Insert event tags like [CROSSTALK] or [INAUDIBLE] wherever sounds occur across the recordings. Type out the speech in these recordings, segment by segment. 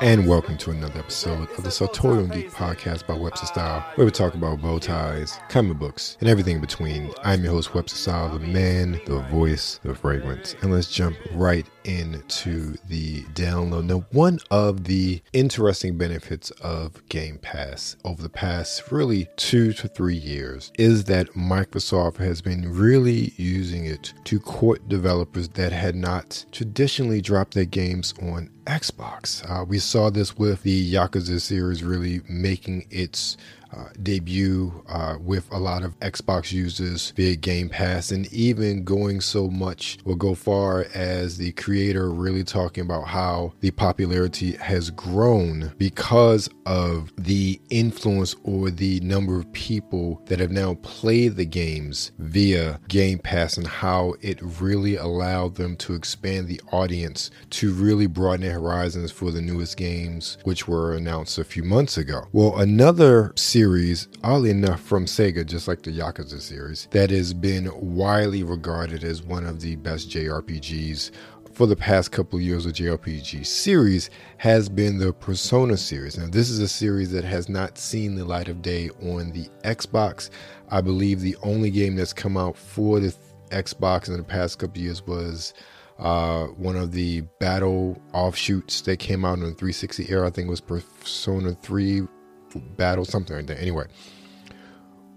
And welcome to another episode of the Sartorial Geek podcast by Webster Style, where we talk about bow ties, comic books, and everything in between. I'm your host, Webster Style, the man, the voice, the fragrance. And let's jump right into the download. Now, one of the interesting benefits of Game Pass over the past really two to three years is that Microsoft has been really using it to court developers that had not traditionally dropped their games on Xbox. Uh, we saw this with the Yakuza series really making its uh, debut uh, with a lot of Xbox users via Game Pass, and even going so much or go far as the creator really talking about how the popularity has grown because of the influence or the number of people that have now played the games via Game Pass and how it really allowed them to expand the audience to really broaden horizons for the newest games, which were announced a few months ago. Well, another series oddly enough, from Sega, just like the Yakuza series, that has been widely regarded as one of the best JRPGs for the past couple of years of JRPG series has been the Persona series. Now, this is a series that has not seen the light of day on the Xbox. I believe the only game that's come out for the Xbox in the past couple years was uh, one of the battle offshoots that came out in the 360 era. I think was Persona 3 battle, something like that. Anyway,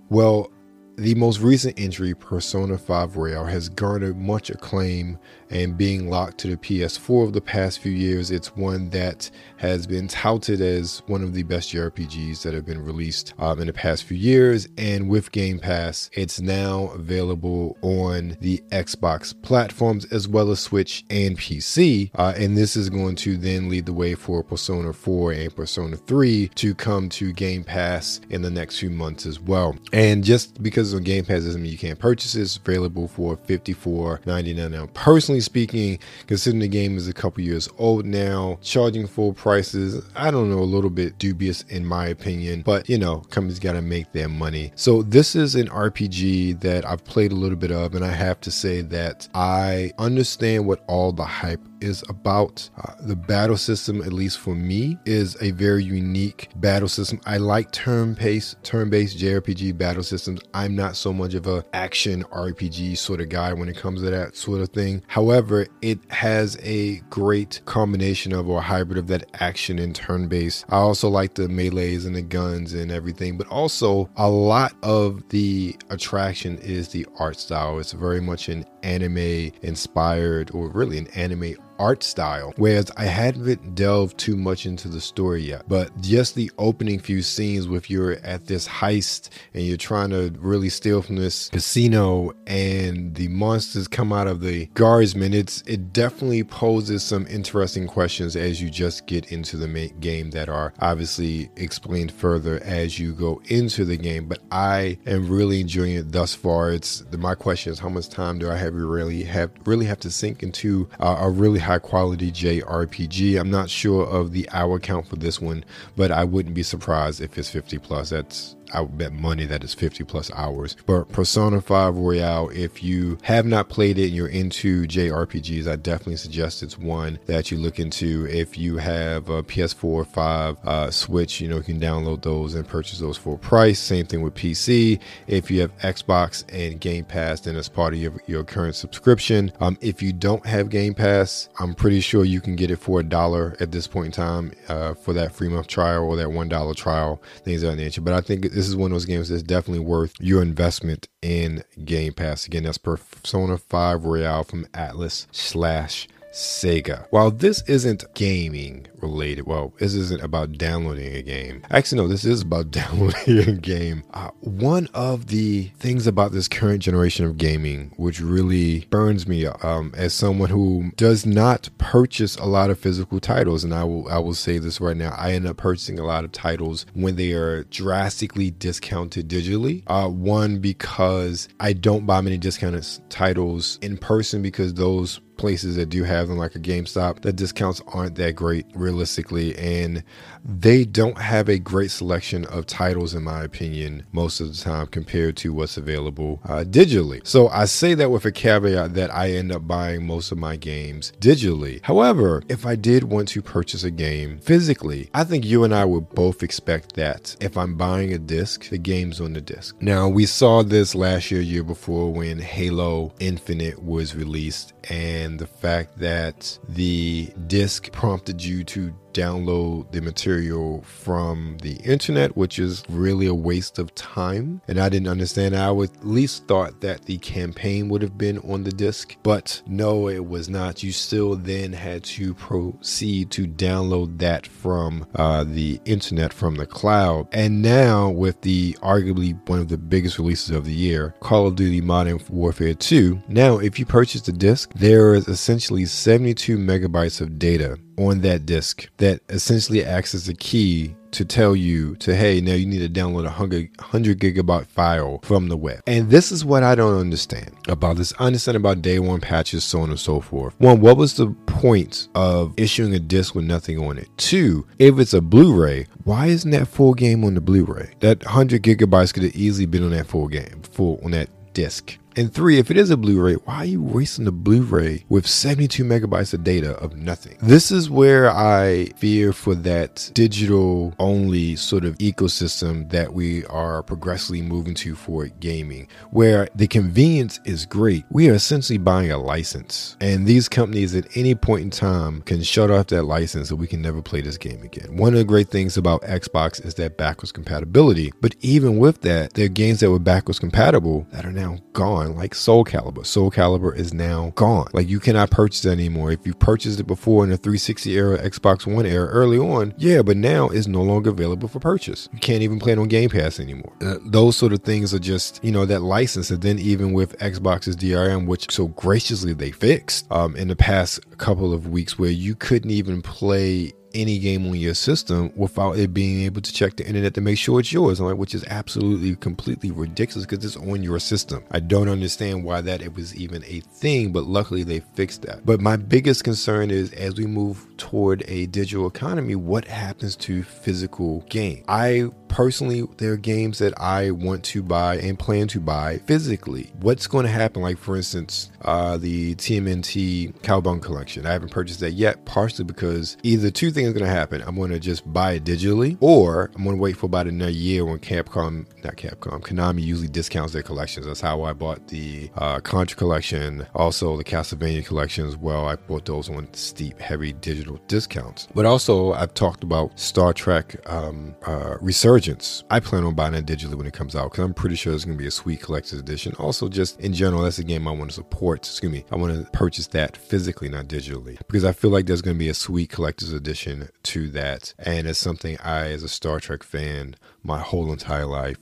well, the most recent entry, Persona 5 Royal, has garnered much acclaim and being locked to the PS4 of the past few years. It's one that has been touted as one of the best JRPGs that have been released um, in the past few years. And with Game Pass, it's now available on the Xbox platforms as well as Switch and PC. Uh, and this is going to then lead the way for Persona 4 and Persona 3 to come to Game Pass in the next few months as well. And just because on Game Pass doesn't mean you can't purchase it, it's available for $54.99 now. Personally, speaking, considering the game is a couple years old now, charging full prices, I don't know, a little bit dubious in my opinion, but you know, companies got to make their money. So this is an RPG that I've played a little bit of, and I have to say that I understand what all the hype is about. Uh, the battle system, at least for me, is a very unique battle system. I like turn-based, turn-based JRPG battle systems. I'm not so much of a action RPG sort of guy when it comes to that sort of thing. However, it has a great combination of or hybrid of that action and turn-based. I also like the melees and the guns and everything, but also a lot of the attraction is the art style. It's very much an anime inspired or really an anime art style. Whereas I haven't delved too much into the story yet, but just the opening few scenes with you're at this heist and you're trying to really steal from this casino and the monsters come out of the guardsmen, it's it definitely poses some interesting questions as you just get into the game that are obviously explained further as you go into the game. But I am really enjoying it thus far. It's my question is how much time do I have really have really have to sink into uh, a really high quality JRPG. I'm not sure of the hour count for this one, but I wouldn't be surprised if it's 50 plus. That's I would bet money that is 50 plus hours. But Persona 5 Royal, if you have not played it and you're into JRPGs, I definitely suggest it's one that you look into. If you have a PS4, 5, uh, Switch, you know, you can download those and purchase those for a price. Same thing with PC. If you have Xbox and Game Pass, then it's part of your, your current subscription. Um, if you don't have Game Pass, I'm pretty sure you can get it for a dollar at this point in time uh, for that free month trial or that $1 trial, things of that nature. But I think this is one of those games that's definitely worth your investment in Game Pass. Again, that's Persona 5 Royal from Atlus slash Sega. While this isn't gaming related, well, this isn't about downloading a game. Actually, no, this is about [LAUGHS] downloading a game. Uh, one of the things about this current generation of gaming, which really burns me um, as someone who does not purchase a lot of physical titles, and I will I will say this right now, I end up purchasing a lot of titles when they are drastically discounted digitally. Uh, one because I don't buy many discounted titles in person because those places that do have them, like a GameStop, the discounts aren't that great realistically, and they don't have a great selection of titles, in my opinion, most of the time compared to what's available uh, digitally. So I say that with a caveat that I end up buying most of my games digitally. However, if I did want to purchase a game physically, I think you and I would both expect that if I'm buying a disc, the game's on the disc. Now, we saw this last year, year before when Halo Infinite was released, and the fact that the disc prompted you to download the material from the internet, which is really a waste of time. And I didn't understand. I would at least thought that the campaign would have been on the disc, but no, it was not. You still then had to proceed to download that from uh, the internet from the cloud. And now, with the arguably one of the biggest releases of the year, Call of Duty Modern Warfare 2, now if you purchase the disc, there is essentially 72 megabytes of data on that disk that essentially acts as a key to tell you to hey now you need to download a 100, 100 gigabyte file from the web. And this is what i don't understand about this i understand about day one patches so on and so forth. One what was the point of issuing a disc with nothing on it? Two if it's a blu-ray why isn't that full game on the blu-ray? That 100 gigabytes could have easily been on that full game full on that disc and three, if it is a Blu ray, why are you wasting the Blu ray with 72 megabytes of data of nothing? This is where I fear for that digital only sort of ecosystem that we are progressively moving to for gaming, where the convenience is great. We are essentially buying a license. And these companies at any point in time can shut off that license so we can never play this game again. One of the great things about Xbox is that backwards compatibility. But even with that, there are games that were backwards compatible that are now gone like Soul Calibur. Soul Calibur is now gone. Like you cannot purchase it anymore. If you purchased it before in the 360 era, Xbox One era, early on, yeah, but now it's no longer available for purchase. You can't even play it on Game Pass anymore. Uh, those sort of things are just, you know, that license. And then even with Xbox's DRM, which so graciously they fixed um, in the past couple of weeks, where you couldn't even play any game on your system without it being able to check the internet to make sure it's yours, like, which is absolutely completely ridiculous because it's on your system. I don't understand why that it was even a thing, but luckily they fixed that. But my biggest concern is as we move toward a digital economy, what happens to physical game? I personally, there are games that I want to buy and plan to buy physically. What's going to happen? Like, for instance, uh, the TMNT Cowabunga collection. I haven't purchased that yet, partially because either two things are going to happen. I'm going to just buy it digitally, or I'm going to wait for about another year when Capcom, not Capcom, Konami usually discounts their collections. That's how I bought the uh, Contra collection, also the Castlevania collection as well. I bought those on steep, heavy digital discounts. But also, I've talked about Star Trek um, uh, Resurgence. I plan on buying it digitally when it comes out because I'm pretty sure it's going to be a sweet collector's edition. Also, just in general, that's a game I want to support. Excuse me, I want to purchase that physically, not digitally, because I feel like there's going to be a sweet collector's edition to that, and it's something I, as a Star Trek fan, my whole entire life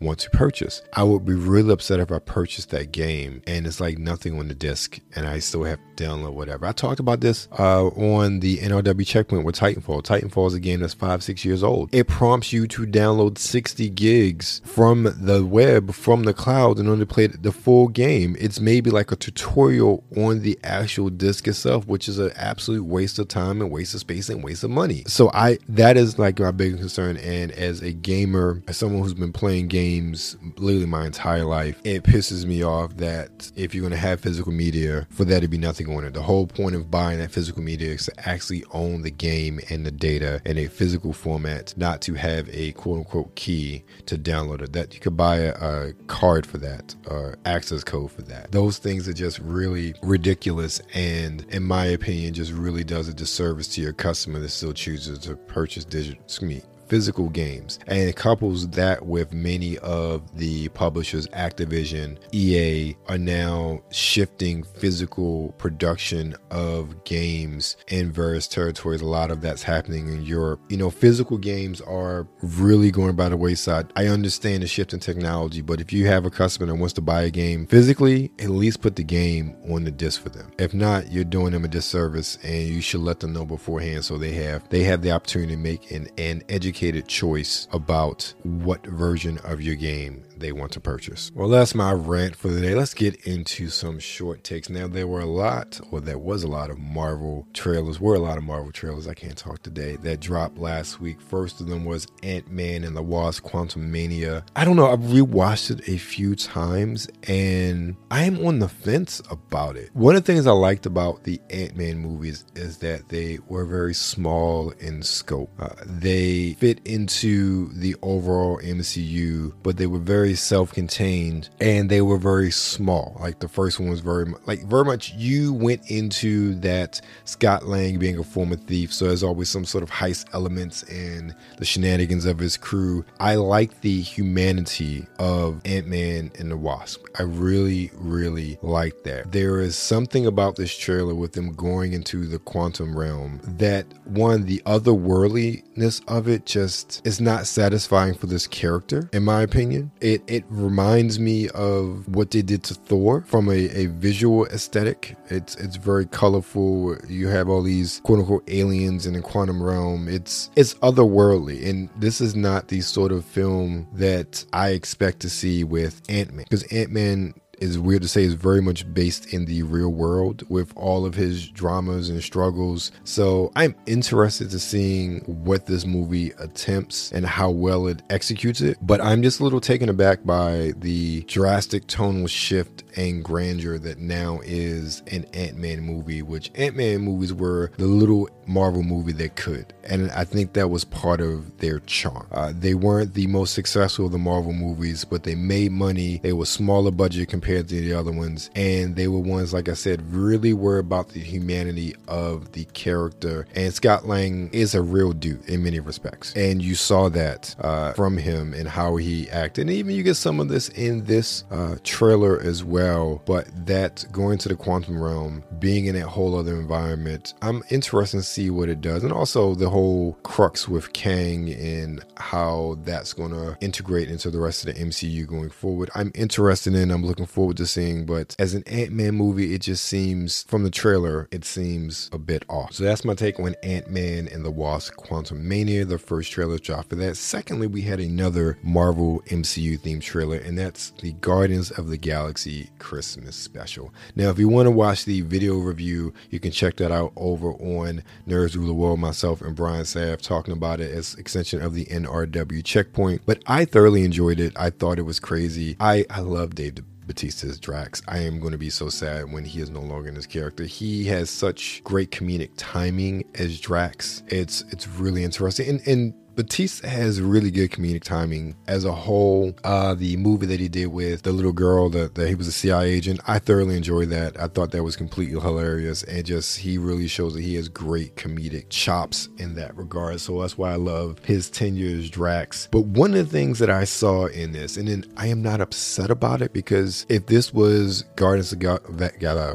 want to purchase. I would be really upset if I purchased that game and it's like nothing on the disc and I still have to download whatever. I talked about this uh, on the NRW checkpoint with Titanfall. Titanfall is a game that's five, six years old. It prompts you to download 60 gigs from the web, from the cloud, in order to play the full game. It's maybe like a tutorial on the actual disc itself, which is an absolute waste of time and waste of space and waste of money. So I that is like my biggest concern. And as a gamer, as someone who's been playing games games literally my entire life. It pisses me off that if you're going to have physical media, for there to be nothing on it. The whole point of buying that physical media is to actually own the game and the data in a physical format, not to have a quote unquote key to download it. That you could buy a, a card for that or access code for that. Those things are just really ridiculous and, in my opinion, just really does a disservice to your customer that still chooses to purchase digital, excuse me, physical games and it couples that with many of the publishers activision ea are now shifting physical production of games in various territories. A lot of that's happening in europe. You know physical games are really going by the wayside. I understand the shift in technology but if you have a customer that wants to buy a game physically at least put the game on the disc for them. If not you're doing them a disservice and you should let them know beforehand so they have they have the opportunity to make an, an educated educated choice about what version of your game they want to purchase. Well, that's my rant for the day. Let's get into some short takes. Now, there were a lot, or there was a lot of Marvel trailers, were a lot of Marvel trailers, I can't talk today, that dropped last week. First of them was Ant Man and the Wasp Quantumania. I don't know, I've rewatched it a few times and I am on the fence about it. One of the things I liked about the Ant Man movies is that they were very small in scope. Uh, they fit into the overall MCU, but they were very self-contained and they were very small. Like the first one was very like very much you went into that Scott Lang being a former thief, so there's always some sort of heist elements in the shenanigans of his crew. I like the humanity of Ant-Man and the Wasp. I really, really like that. There is something about this trailer with them going into the quantum realm that one, the otherworldliness of it just is not satisfying for this character, in my opinion. It it reminds me of what they did to Thor from a, a visual aesthetic. It's it's very colorful. You have all these quote unquote aliens in the quantum realm. It's it's otherworldly. And this is not the sort of film that I expect to see with Ant-Man. Because Ant-Man is weird to say is very much based in the real world with all of his dramas and struggles. So I'm interested to seeing what this movie attempts and how well it executes it. But I'm just a little taken aback by the drastic tonal shift and grandeur that now is an Ant-Man movie, which Ant-Man movies were the little Marvel movie that could. And I think that was part of their charm. Uh, they weren't the most successful of the Marvel movies, but they made money. They were smaller budget compared to the other ones. And they were ones, like I said, really were about the humanity of the character. And Scott Lang is a real dude in many respects. And you saw that uh, from him and how he acted. And even you get some of this in this uh, trailer as well. But that going to the quantum realm, being in that whole other environment, I'm interested to see what it does. And also the whole crux with Kang and how that's going to integrate into the rest of the MCU going forward. I'm interested in, I'm looking forward to seeing, but as an Ant Man movie, it just seems, from the trailer, it seems a bit off. So that's my take on Ant Man and the Wasp Quantumania, the first trailer dropped for that. Secondly, we had another Marvel MCU themed trailer, and that's the Guardians of the Galaxy Christmas special. Now, if you want to watch the video review, you can check that out over on Nerds Rule the World, myself and Brian Sav talking about it as extension of the NRW checkpoint. But I thoroughly enjoyed it. I thought it was crazy. I, I love Dave Bautista's Drax. I am going to be so sad when he is no longer in his character. He has such great comedic timing as Drax. It's it's really interesting. And and Bautista has really good comedic timing as a whole. Uh, the movie that he did with the little girl that, that he was a CIA agent, I thoroughly enjoyed that. I thought that was completely hilarious and just he really shows that he has great comedic chops in that regard. So that's why I love his 10 years Drax. But one of the things that I saw in this, and then I am not upset about it because if this was Guardians of, Ga-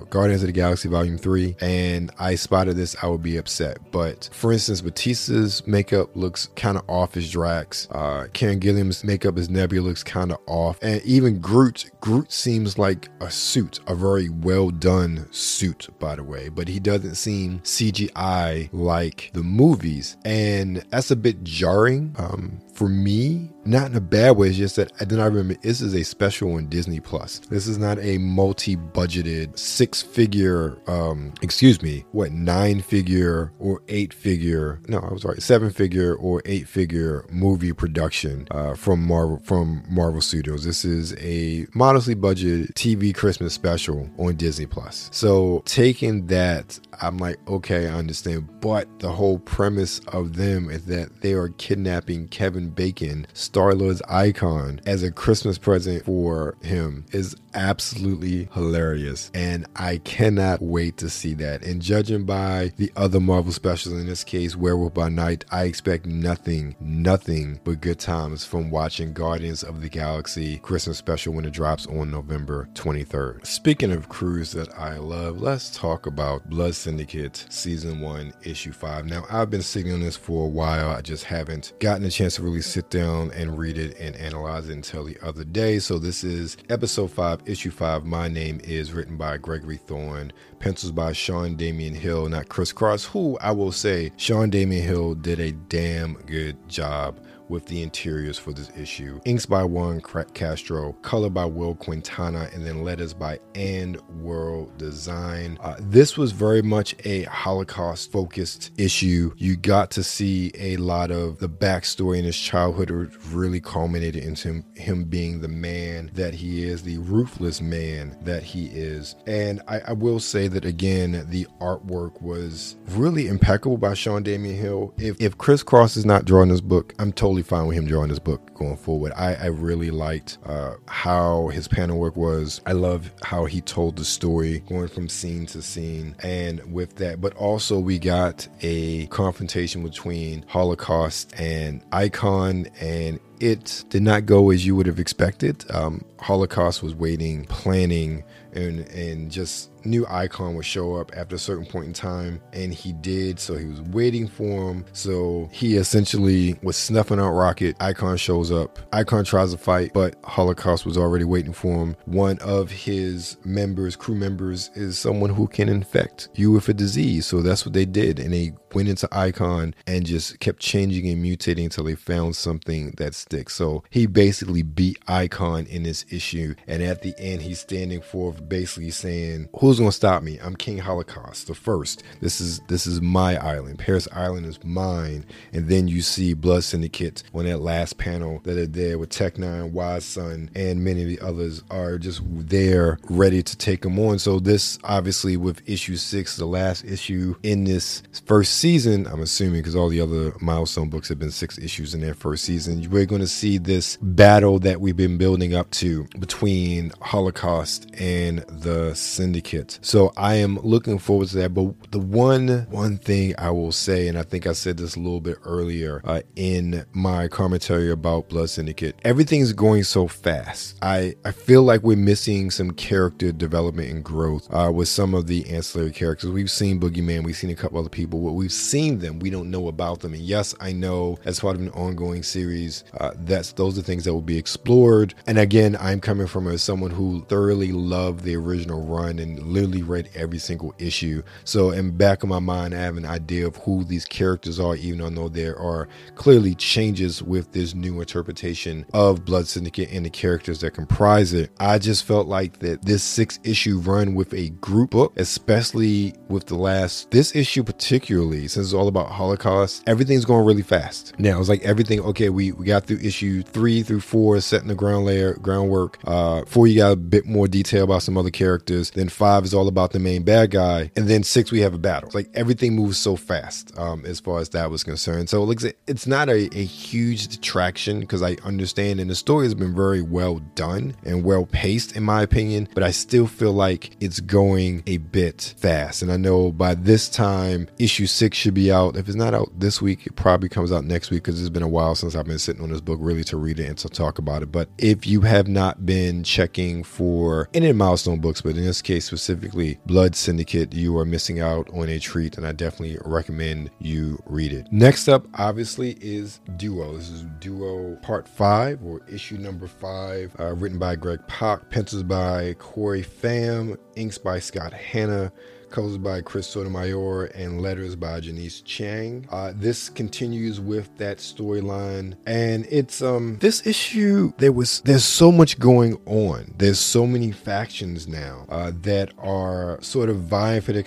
Guardians of the Galaxy Volume 3 and I spotted this, I would be upset. But for instance, Bautista's makeup looks kind kind of off as Drax. Uh, Karen Gillan's makeup as Nebula looks kind of off, and even Groot. Groot seems like a suit, a very well done suit, by the way, but he doesn't seem CGI like the movies, and that's a bit jarring. Um, for me, not in a bad way. It's just that I then I remember this is a special on Disney Plus. This is not a multi-budgeted six-figure, um, excuse me, what nine-figure or eight-figure? No, I was right, seven-figure or eight-figure movie production uh, from Marvel from Marvel Studios. This is a modestly budgeted TV Christmas special on Disney Plus. So taking that, I'm like, okay, I understand. But the whole premise of them is that they are kidnapping Kevin Bacon, Star Lord's icon, as a Christmas present for him is absolutely hilarious. And I cannot wait to see that. And judging by the other Marvel specials, in this case, Werewolf by Night, I expect nothing, nothing but good times from watching Guardians of the Galaxy Christmas special when it drops on November 23rd. Speaking of crews that I love, let's talk about Blood Syndicate Season 1, Issue 5. Now, I've been sitting on this for a while. I just haven't gotten a chance to really sit down and read it and analyze it until the other day. So, this is episode 5 issue 5, My Name is written by Gregory Thorne, pencils by Sean Damian Hill, not Chris Cross, who I will say, Sean Damian Hill did a damn good job with the interiors for this issue. Inks by Juan Castro, color by Will Quintana, and then letters by And World Design. Uh, this was very much a Holocaust focused issue. You got to see a lot of the backstory in his childhood really culminated into him, him being the man that he is, the ruthless man that he is. And I, I will say that again, the artwork was really impeccable by Sean Damian Hill. If, if Chris Cross is not drawing this book, I'm totally fine with him drawing this book going forward. I, I really liked uh, how his panel work was. I love how he told the story going from scene to scene. And with that, but also we got a confrontation between Holocaust and Icon and it did not go as you would have expected. Um, Holocaust was waiting, planning, and and just new icon would show up after a certain point in time and he did so he was waiting for him. So he essentially was snuffing out rocket. Icon shows up. Icon tries to fight but holocaust was already waiting for him. One of his members crew members is someone who can infect you with a disease. So that's what they did and they went into icon and just kept changing and mutating until they found something that sticks. So he basically beat icon in this issue and at the end he's standing forth basically saying who's who's gonna stop me? I'm King Holocaust, the first. This is this is my island. Paris Island is mine. And then you see Blood Syndicate on that last panel that are there with Tech Nine, Wise Son, and many of the others are just there ready to take them on. So this obviously with issue six, the last issue in this first season, I'm assuming because all the other milestone books have been six issues in their first season, we're gonna see this battle that we've been building up to between Holocaust and the Syndicate So I am looking forward to that. But the one one thing I will say, and I think I said this a little bit earlier uh, in my commentary about Blood Syndicate, everything's going so fast. I I feel like we're missing some character development and growth uh, with some of the ancillary characters. We've seen Boogeyman, we've seen a couple other people, but we've seen them. We don't know about them. And yes, I know as part of an ongoing series, uh, that's those are things that will be explored. And again, I'm coming from as someone who thoroughly loved the original run and literally read every single issue. So in back of my mind, I have an idea of who these characters are, even though there are clearly changes with this new interpretation of Blood Syndicate and the characters that comprise it. I just felt like that this six issue run with a group book, especially with the last this issue particularly, since it's all about Holocaust, everything's going really fast. Now it's like everything. Okay, we we got through issue three through four, setting the ground layer groundwork. Uh, four, you got a bit more detail about some other characters. Then five five is all about the main bad guy, and then six we have a battle. Like everything moves so fast um, as far as that was concerned. So like it's not a, a huge detraction because I understand, and the story has been very well done and well paced in my opinion. But I still feel like it's going a bit fast, and I know by this time issue six should be out. If it's not out this week, it probably comes out next week because it's been a while since I've been sitting on this book really to read it and to talk about it. But if you have not been checking for any milestone books, but in this case specifically specifically Blood Syndicate, you are missing out on a treat, and I definitely recommend you read it. Next up, obviously, is Duo. This is Duo Part 5 or issue number 5, uh, written by Greg Pak, pencils by Corey Pham, inks by Scott Hanna covers by Chris Sotomayor, and letters by Janice Chiang. Uh, this continues with that storyline, and it's um this issue. There was there's so much going on. There's so many factions now uh, that are sort of vying for the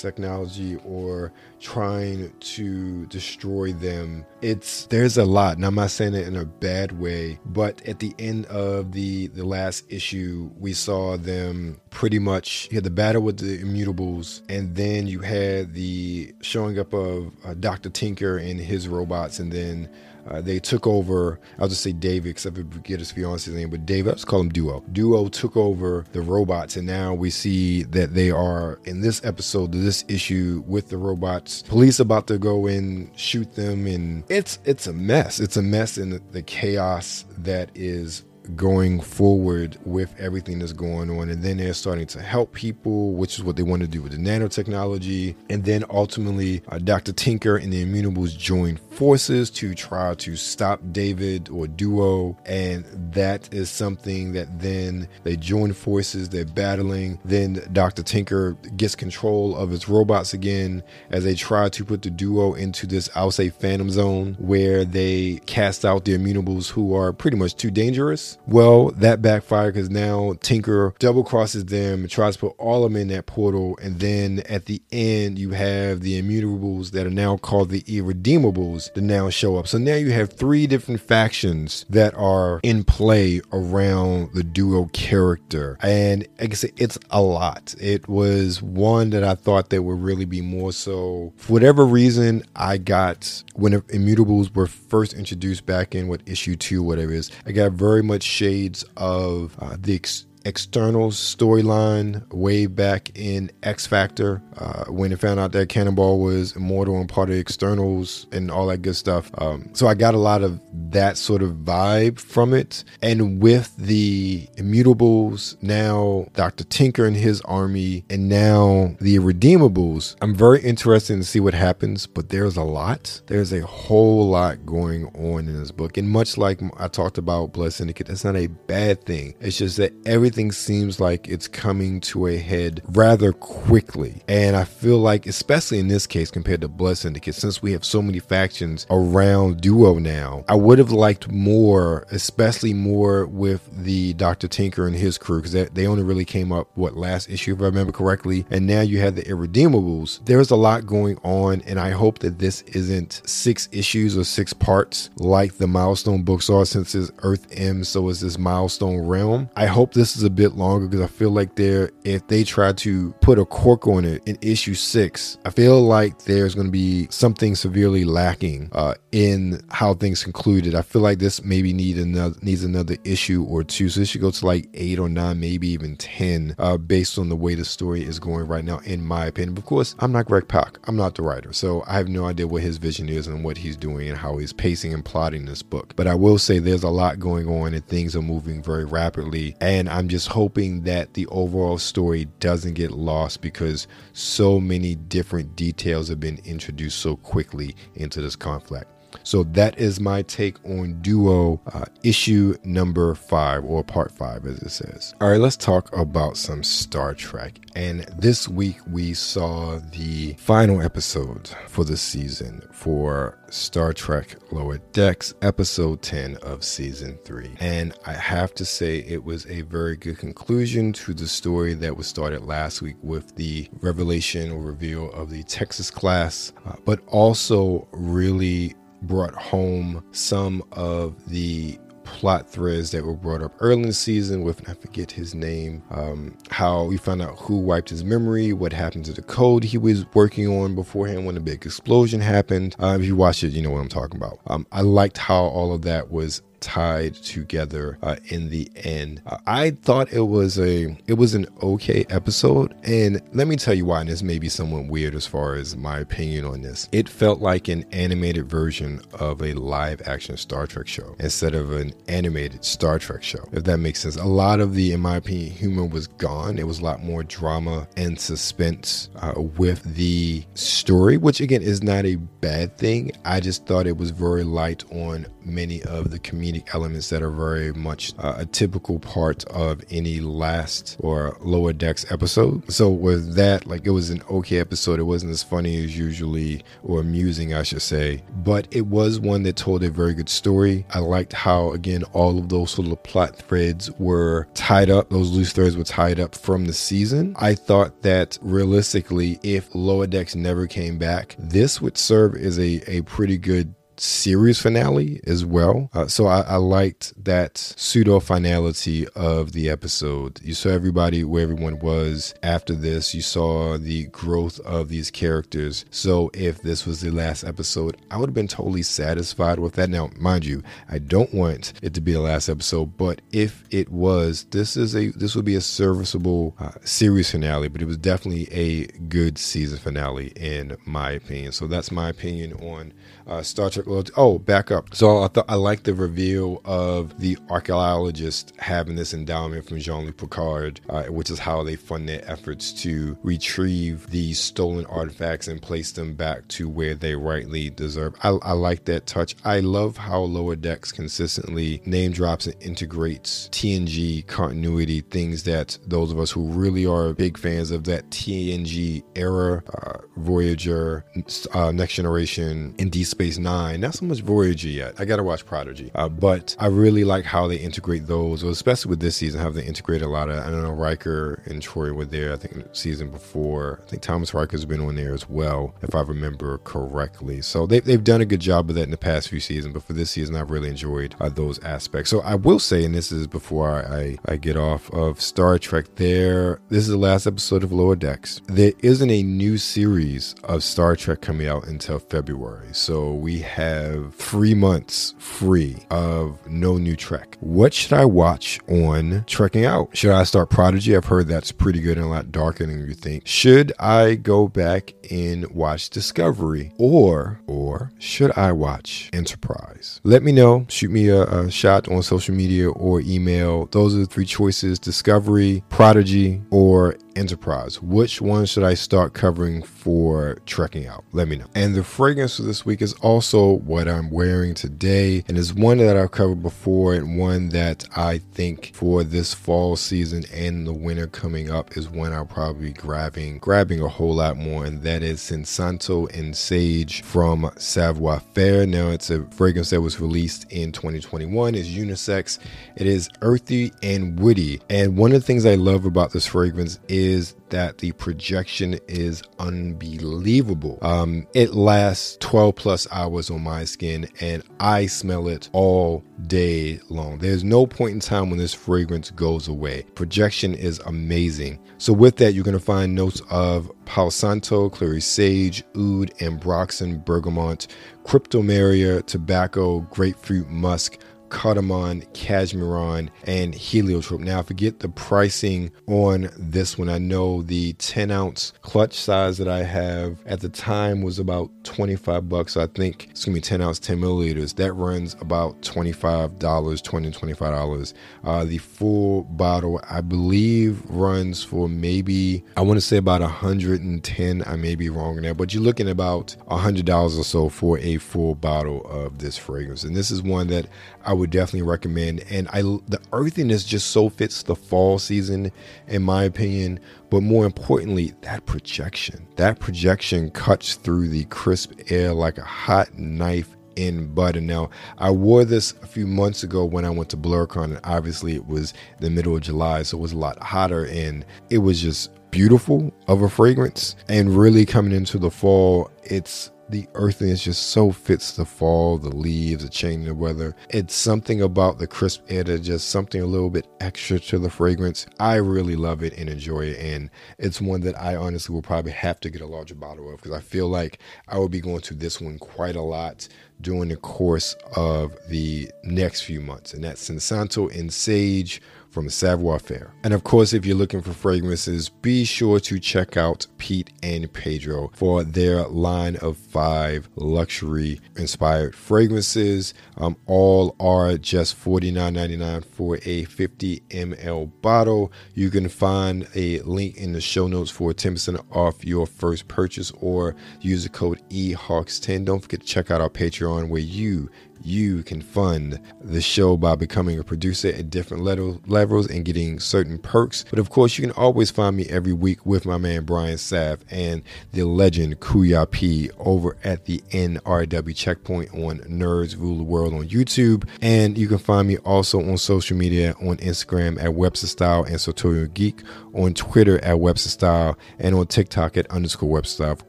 technology or trying to destroy them. It's there's a lot, and I'm not saying it in a bad way, but at the end of the the last issue, we saw them pretty much you had the battle with the immutables, and then you had the showing up of uh, Dr. Tinker and his robots, and then uh, they took over. I'll just say David, because I forget his fiance's name, but David. Let's call him Duo. Duo took over the robots, and now we see that they are in this episode, this issue with the robots. Police about to go in, shoot them, and it's it's a mess. It's a mess in the, the chaos that is going forward with everything that's going on. And then they're starting to help people, which is what they want to do with the nanotechnology. And then ultimately, uh, Dr. Tinker and the Immutables join forces to try to stop David or Duo. And that is something that then they join forces, they're battling. Then Dr. Tinker gets control of his robots again as they try to put the duo into this, I'll say, phantom zone where they cast out the immutables who are pretty much too dangerous. Well, that backfired because now Tinker double crosses them, tries to put all of them in that portal, and then at the end, you have the immutables that are now called the irredeemables that now show up. So now you have three different factions that are in play around the duo character. And like I said, it's a lot. It was one that I thought that would really be more so. For whatever reason, I got when immutables were first introduced back in what issue two, whatever it is, I got very much shades of uh, the. Ex- external storyline way back in X Factor uh, when it found out that Cannonball was immortal and part of externals and all that good stuff. Um, so I got a lot of that sort of vibe from it. And with the Immutables, now Dr. Tinker and his army, and now the Redeemables, I'm very interested to see what happens, but there's a lot. There's a whole lot going on in this book. And much like I talked about Blood Syndicate, that's not a bad thing. It's just that everything everything seems like it's coming to a head rather quickly. And I feel like, especially in this case compared to Blood Syndicate, since we have so many factions around Duo now, I would have liked more, especially more with the Dr. Tinker and his crew, because they only really came up, what, last issue, if I remember correctly. And now you have the Irredeemables. There's a lot going on, and I hope that this isn't six issues or six parts like the milestone books are, since it's Earth M, so is this milestone realm. I hope this is a bit longer because I feel like they're if they try to put a cork on it in issue six, I feel like there's going to be something severely lacking uh, in how things concluded. I feel like this maybe need another needs another issue or two, so this should go to like eight or nine, maybe even ten, uh, based on the way the story is going right now, in my opinion. Of course, I'm not Greg Pak. I'm not the writer, so I have no idea what his vision is and what he's doing and how he's pacing and plotting this book. But I will say there's a lot going on and things are moving very rapidly, and I'm just hoping that the overall story doesn't get lost because so many different details have been introduced so quickly into this conflict. So that is my take on Duo uh, issue number five or part five, as it says. All right, let's talk about some Star Trek. And this week we saw the final episode for the season for Star Trek Lower Decks, episode 10 of season 3. And I have to say, it was a very good conclusion to the story that was started last week with the revelation or reveal of the Texas class, uh, but also really brought home some of the plot threads that were brought up early in the season with I forget his name. Um, how we found out who wiped his memory, what happened to the code he was working on beforehand when the big explosion happened. Uh, if you watch it, you know what I'm talking about. Um, I liked how all of that was tied together uh, in the end. Uh, I thought it was a it was an okay episode, and let me tell you why. And this may be somewhat weird as far as my opinion on this. It felt like an animated version of a live action Star Trek show instead of an animated Star Trek show. If that makes sense. A lot of the, in my opinion, humor was gone. It was a lot more drama and suspense uh, with the story, which again is not a bad thing. I just thought it was very light on many of the comedic elements that are very much uh, a typical part of any last or lower decks episode. So with that, like it was an okay episode. It wasn't as funny as usually or amusing, I should say, but it was one that told a very good story. I liked how again all of those sort of plot threads were tied up. Those loose threads were tied up from the season. I thought that realistically, if lower decks never came back, this would serve as a, a pretty good series finale as well. Uh, so I, I, liked that pseudo finality of the episode. You saw everybody where everyone was after this. You saw the growth of these characters. So if this was the last episode, I would have been totally satisfied with that. Now, mind you, I don't want it to be the last episode, but if it was, this is a this would be a serviceable uh, series finale. But it was definitely a good season finale in my opinion. So that's my opinion on uh, Star Trek loyalty. Oh, back up. So I thought I like the reveal of the archaeologist having this endowment from Jean-Luc Picard, uh, which is how they fund their efforts to retrieve these stolen artifacts and place them back to where they rightly deserve. I, I like that touch. I love how Lower Decks consistently name drops and integrates TNG continuity, things that those of us who really are big fans of that TNG era, uh, Voyager, uh, Next Generation, and Deep Space Nine. Not so much Voyager yet. I gotta watch Prodigy, uh, but I really like how they integrate those, especially with this season, how they integrate a lot of. I don't know, Riker and Troi were there. I think season before. I think Thomas Riker's been on there as well, if I remember correctly. So they, they've done a good job of that in the past few seasons, but for this season, I've really enjoyed uh, those aspects. So I will say, and this is before I, I, I get off of Star Trek. There, this is the last episode of Lower Decks. There isn't a new series of Star Trek coming out until February. So we have three months free of no new Trek. What should I watch on Trekking Out? Should I start Prodigy? I've heard that's pretty good and a lot darker than you think. Should I go back and watch Discovery? Or, or should I watch Enterprise? Let me know. Shoot me a, a shot on social media or email. Those are the three choices Discovery, Prodigy, or Enterprise. Which one should I start covering for trekking out? Let me know. And the fragrance for this week is also what I'm wearing today, and is one that I've covered before, and one that I think for this fall season and the winter coming up is one I'll probably be grabbing, grabbing a whole lot more, and that is Sin Santo and Sage from Savoir Faire. Now it's a fragrance that was released in 2021. It's unisex. It is earthy and woody, and one of the things I love about this fragrance is that the projection is unbelievable. Um, it lasts 12 plus hours on my skin, and I smell it all day long. There's no point in time when this fragrance goes away. Projection is amazing. So, with that, you're going to find notes of Palo Santo, Clary Sage, Oud, Ambroxan, Bergamot, Cryptomeria, Tobacco, Grapefruit, Musk cardamom, cashmeran, and heliotrope. Now, I forget the pricing on this one. I know the 10 ounce clutch size that I have at the time was about 25 bucks. I think it's gonna be 10 ounce, 10 milliliters. That runs about $25, 20 $25. Uh, the full bottle, I believe, runs for maybe, I wanna say about 110. I may be wrong there, but you're looking about $100 or so for a full bottle of this fragrance. And this is one that I would definitely recommend. And I the earthiness just so fits the fall season, in my opinion. But more importantly, that projection. That projection cuts through the crisp air like a hot knife in butter. Now, I wore this a few months ago when I went to Blerdcon, and obviously it was the middle of July, so it was a lot hotter, and it was just beautiful of a fragrance. And really coming into the fall, it's the earthiness just so fits the fall, the leaves, the changing of weather. It's something about the crisp air that just something a little bit extra to the fragrance. I really love it and enjoy it, and it's one that I honestly will probably have to get a larger bottle of because I feel like I will be going to this one quite a lot during the course of the next few months, and that's Sin Santo and Sage from Savoir Faire. And of course, if you're looking for fragrances, be sure to check out Pete and Pedro for their line of five luxury inspired fragrances. Um, all are just $49.99 for a 50 ml bottle. You can find a link in the show notes for 10% off your first purchase or use the code EHAWKES10. Don't forget to check out our Patreon where you you can fund the show by becoming a producer at different levels and getting certain perks. But of course, you can always find me every week with my man Brian Saff and the legend Kuya P over at the NRW checkpoint on Nerds Rule the World on YouTube. And you can find me also on social media on Instagram at Webster Style and Sartorial Geek, on Twitter at Webster Style, and on TikTok at underscore Webster Style. Of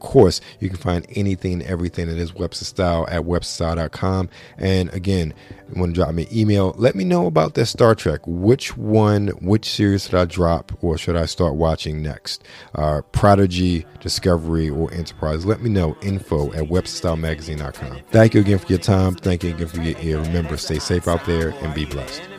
course, you can find anything and everything that is Webster Style at websterstyle.com. And again, you want to drop me an email, let me know about that Star Trek. Which one, which series should I drop or should I start watching next? Uh, Prodigy, Discovery, or Enterprise? Let me know. Info at webstylemagazine.com. Thank you again for your time. Thank you again for your ear. Remember, stay safe out there and be blessed.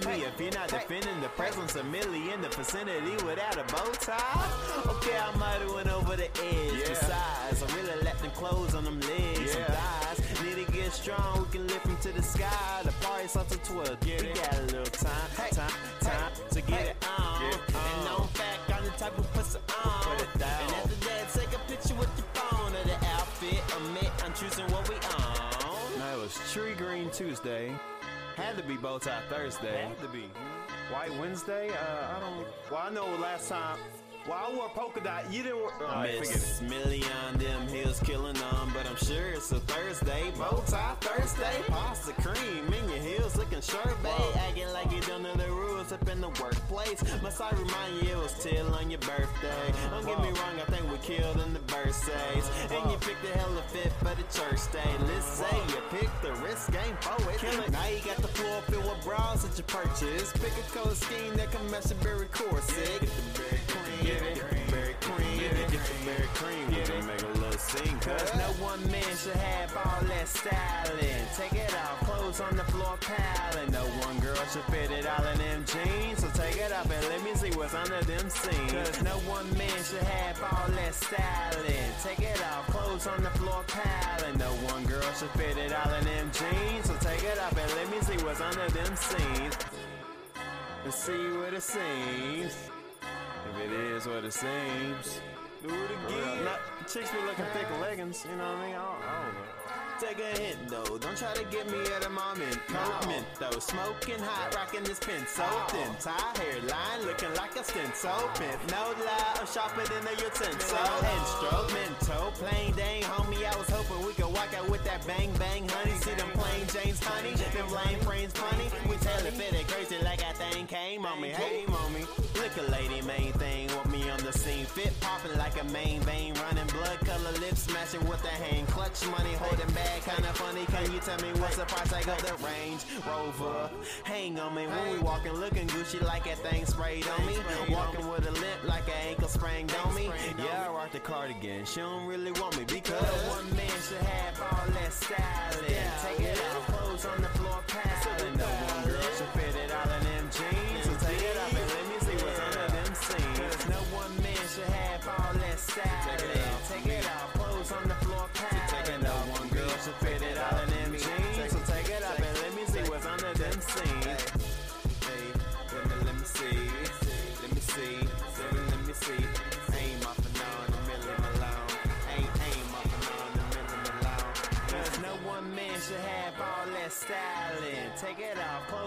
Them legs. Some guys need to get strong. up to 12. Get we it. got a little time, hey. time, time hey. to get hey. it on. Get it on. And known fact, I'm the type of pussy on. Put it down. And after that, take a picture with your phone of the outfit. Admit I'm choosing what we own. No, it was Tree Green Tuesday. Had to be Bow Tie Thursday. Had to be. White Wednesday? Uh, I don't. Well, I know last time well, I wore polka dot. You didn't. Wear, oh, Miss Million, them hills killing them, but I'm sure it's a Thursday. Bow tie Thursday, pasta cream in your heels, looking sharp, babe. Acting like you don't know the rules up in the workplace. Must I remind you it was till on your birthday? Don't get me wrong, I think we killed in the birthdays. And you picked the hella fit for the church day. Let's say you picked the risk game for it. Now you got the floor filled with bras that you purchased. Pick a color scheme that can match your berry corset. Cause no one man should have all that styling. Take it off, clothes on the floor piling. No one girl should fit it all in them jeans. So take it off and let me see what's under them seams. Cause no one man should have all that styling. Take it off, clothes on the floor piling. No one girl should fit it all in them jeans. So take it off and let me see what's under them seams. And see what it seems. If it is what it seems. Do it again. Not, chicks be looking thick leggings, you know what I mean? I don't, I don't know. Take a hint though, don't try to get me at a moment. Comment though, smoking hot, rocking this pin so oh. thin. Tie hairline, looking like a stencil oh. pimp. No lie, I'm sharper than a utensil. Instrumental, plain dang, homie. I was hoping we could walk out with that bang bang, honey. See them plain James honey, them lame frames funny. We tell it fit it crazy like I thing came on me. Hey, Fit popping like a main vein, running blood color lips, smashing with the hand clutch money, holding back kinda funny. Can you tell me what's the price tag of the Range Rover? Hang on me when we walking, looking Gucci like that thing sprayed on me. Walking with a limp like an ankle sprained on me. Yeah, I rock the cardigan. She don't really want me because one man should have all that styling. Take it off, clothes on the